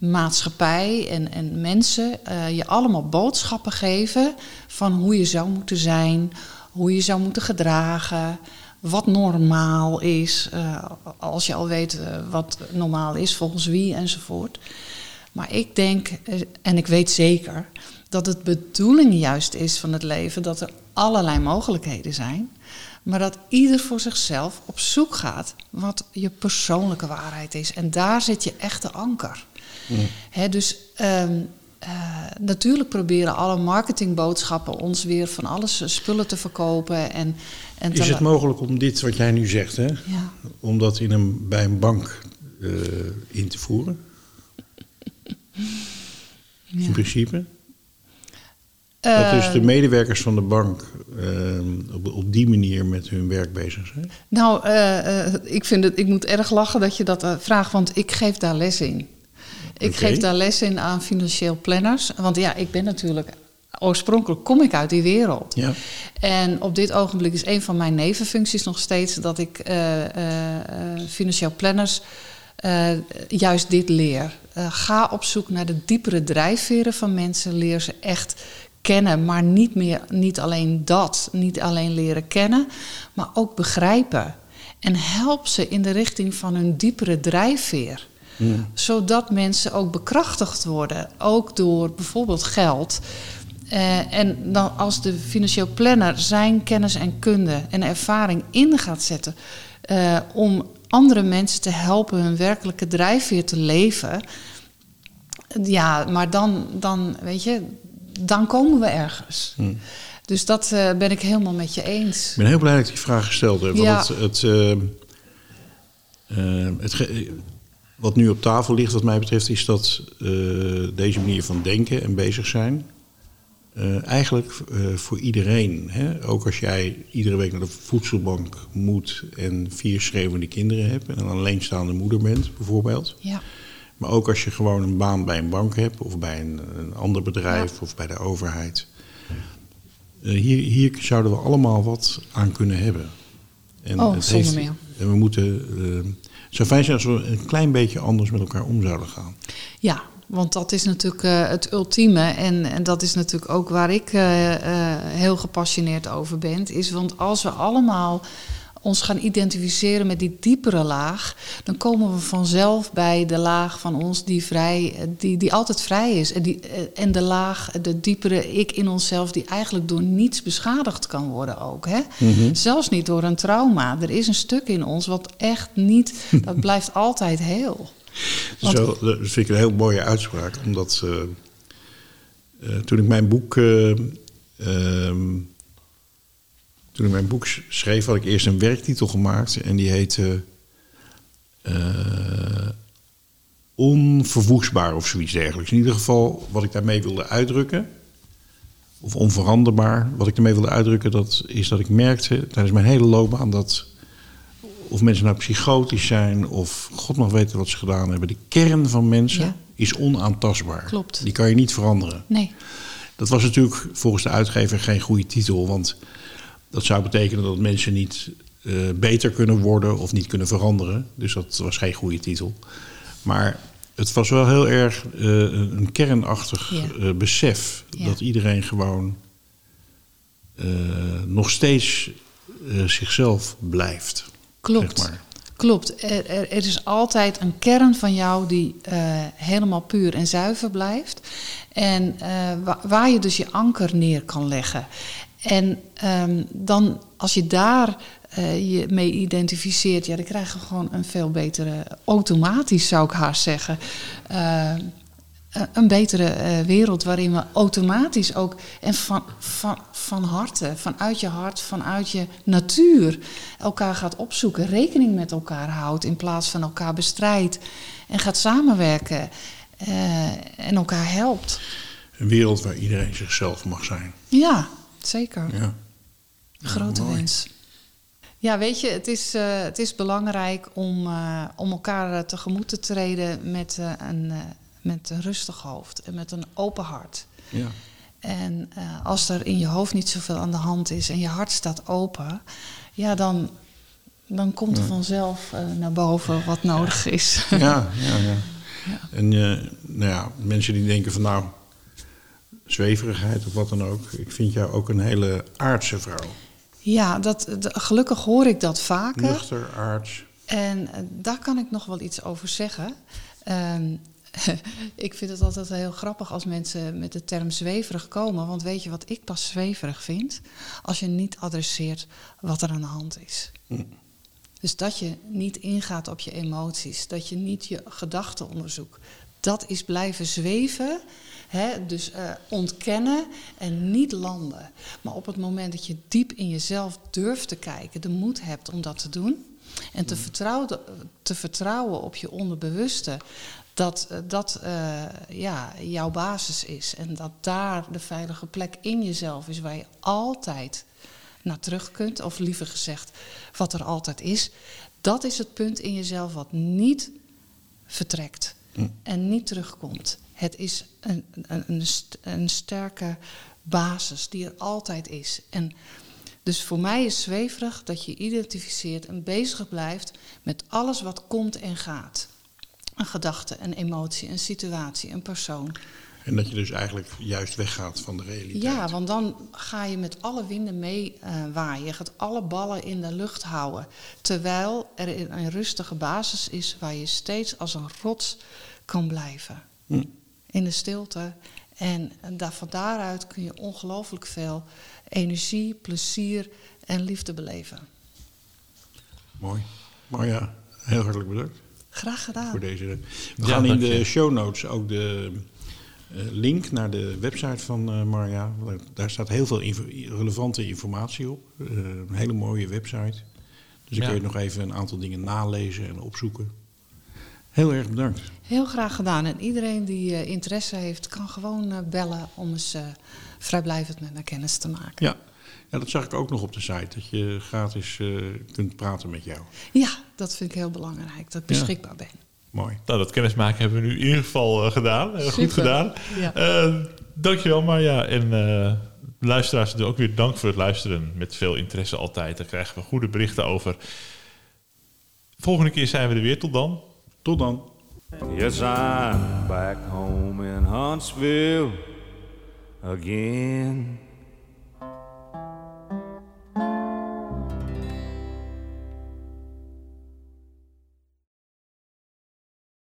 maatschappij en, en mensen eh, je allemaal boodschappen geven van hoe je zou moeten zijn, hoe je zou moeten gedragen, wat normaal is, eh, als je al weet eh, wat normaal is volgens wie enzovoort. Maar ik denk, en ik weet zeker, dat het bedoeling juist is van het leven dat er allerlei mogelijkheden zijn. Maar dat ieder voor zichzelf op zoek gaat wat je persoonlijke waarheid is. En daar zit je echte anker. Hè, dus ehm, eh, natuurlijk proberen alle marketingboodschappen ons weer van alles eh, spullen te verkopen. En, en Is het mogelijk om dit wat jij nu zegt, hè, Ja. om dat in een, bij een bank eh, in te voeren? Ja. In principe? Dat dus de medewerkers van de bank eh, op, op die manier met hun werk bezig zijn? Nou, ik, vind het, ik moet erg lachen dat je dat vraagt, want ik geef daar les in. Ik geef daar les in aan financieel planners. Want ja, ik ben natuurlijk... Oorspronkelijk kom ik uit die wereld. Ja. En op dit ogenblik is een van mijn nevenfuncties nog steeds... dat ik eh, eh, eh, financieel planners juist dit leer. Ga op zoek naar de diepere drijfveren van mensen. Leer ze echt kennen, maar niet, meer, niet alleen dat. Niet alleen leren kennen, maar ook begrijpen. En help ze in de richting van hun diepere drijfveer. Zodat mensen ook bekrachtigd worden. Ook door bijvoorbeeld geld. Eh, en dan als de financieel planner zijn kennis en kunde en ervaring in gaat zetten eh, om andere mensen te helpen hun werkelijke drijfveer te leven, ja, maar dan, dan weet je, dan komen we ergens. Dus dat eh, ben ik helemaal met je eens. Ik ben heel blij dat ik die vraag gesteld heb. Want het, het, het wat nu op tafel ligt, wat mij betreft, is dat eh, deze manier van denken en bezig zijn. eh, eigenlijk eh, voor iedereen. Hè? Ook als jij iedere week naar de voedselbank moet en vier schreeuwende kinderen hebt en een alleenstaande moeder bent, bijvoorbeeld. Ja, Maar ook als je gewoon een baan bij een bank hebt of bij een, een ander bedrijf Ja. of bij de overheid. Hier, hier zouden we allemaal wat aan kunnen hebben. En Oh, zonder meer. En we moeten. Zou fijn zijn als we een klein beetje anders met elkaar om zouden gaan. ja want dat is natuurlijk eh, het ultieme. En, en dat is natuurlijk ook waar ik eh, eh, heel gepassioneerd over ben. Is want als we allemaal ons gaan identificeren met die diepere laag, dan komen we vanzelf bij de laag van ons die, vrij, die, die altijd vrij is. En, die, eh, en de laag, de diepere ik in onszelf, die eigenlijk door niets beschadigd kan worden ook. Hè? Zelfs niet door een trauma. Er is een stuk in ons wat echt niet, dat blijft altijd heel. Want- Zo, dat vind ik een heel mooie uitspraak. Omdat eh, eh, toen ik mijn boek. eh, ehm, toen ik mijn boek sch- schreef, had ik eerst een werktitel gemaakt. En die heette. eh, onverwoestbaar of zoiets dergelijks. In ieder geval wat ik daarmee wilde uitdrukken. Of onveranderbaar. Wat ik ermee wilde uitdrukken, dat is dat ik merkte tijdens mijn hele loopbaan dat of mensen nou psychotisch zijn of God mag weten wat ze gedaan hebben. De kern van mensen Ja. is onaantastbaar. Klopt. Die kan je niet veranderen. Nee. Dat was natuurlijk volgens de uitgever geen goede titel, want dat zou betekenen dat mensen niet eh, beter kunnen worden of niet kunnen veranderen. Dus dat was geen goede titel. Maar het was wel heel erg eh, een kernachtig Ja. eh, besef Ja. dat iedereen gewoon nog steeds zichzelf blijft. Klopt. Zeg maar. Klopt. Er, er, er is altijd een kern van jou die helemaal puur en zuiver blijft. En wa- waar je dus je anker neer kan leggen. En ehm, dan, als je daar eh, je mee identificeert, ja, dan krijg je gewoon een veel betere, automatisch zou ik haast zeggen. eh, een- betere eh, wereld waarin we automatisch ook en van, van, van harte, vanuit je hart, vanuit je natuur elkaar gaat opzoeken, rekening met elkaar houdt in plaats van elkaar bestrijdt en gaat samenwerken en elkaar helpt. Een wereld waar iedereen zichzelf mag zijn. Ja, zeker. Ja. Grote wens. Ja, weet je, het is, eh, het is belangrijk om, eh, om elkaar eh, tegemoet te treden met, een, met een rustig hoofd en met een open hart. Ja. En als er in je hoofd niet zoveel aan de hand is en je hart staat open, ja, dan, dan komt er vanzelf naar boven wat nodig is. Ja, ja, ja. En eh, nou ja, mensen die denken van nou, zweverigheid of wat dan ook. Ik vind jou ook een hele aardse vrouw. ja, dat, de- gelukkig hoor ik dat vaker. Nuchter, aards. En eh, daar kan ik nog wel iets over zeggen. Ehm, ik vind het altijd heel grappig als mensen met de term zweverig komen. Want weet je wat ik pas zweverig vind? Als je niet adresseert wat er aan de hand is. Dus dat je niet ingaat op je emoties, dat je niet je gedachten onderzoekt. Dat is blijven zweven, hè? dus eh, ontkennen en niet landen. Maar op het moment dat je diep in jezelf durft te kijken, de moed hebt om dat te doen, en te vertrouwen, te vertrouwen op je onderbewuste dat eh, dat eh, ja, jouw basis is. En dat daar de veilige plek in jezelf is waar je altijd naar terug kunt. Of liever gezegd, wat er altijd is. Dat is het punt in jezelf wat niet vertrekt en niet terugkomt. Het is een, een, een, sterke basis die er altijd is. En dus voor mij is zweverig dat je identificeert en bezig blijft met alles wat komt en gaat. Een gedachte, een emotie, een situatie, een persoon. En dat je dus eigenlijk juist weggaat van de realiteit. Ja, want dan ga je met alle winden mee uh, waaien. Je gaat alle ballen in de lucht houden. Terwijl er een rustige basis is waar je steeds als een rots kan blijven. Hm. In de stilte. En daar, van daaruit kun je ongelooflijk veel energie, plezier en liefde beleven. Mooi. Marja, heel hartelijk bedankt. Graag gedaan. Voor deze. We gaan in de show notes ook de uh, link naar de website van uh, Marja. Daar staat heel veel relevante informatie op. Uh, een hele mooie website. Dus dan ja. kun je nog even een aantal dingen nalezen en opzoeken. Heel erg bedankt. Heel graag gedaan. En iedereen die interesse heeft, kan gewoon bellen om eens vrijblijvend met mij kennis te maken. Ja. ja, dat zag ik ook nog op de site. Dat je gratis uh, kunt praten met jou. Ja, dat vind ik heel belangrijk. Dat ik beschikbaar ja. ben. Mooi. Nou, dat kennismaken hebben we nu in ieder geval uh, gedaan. Uh, goed gedaan. Ja. dankjewel Marja. En luisteraars, ook weer dank voor het luisteren. Met veel interesse altijd. Daar krijgen we goede berichten over. Volgende keer zijn we er weer. Tot dan. Tot dan. Yes, I'm back home in Huntsville again.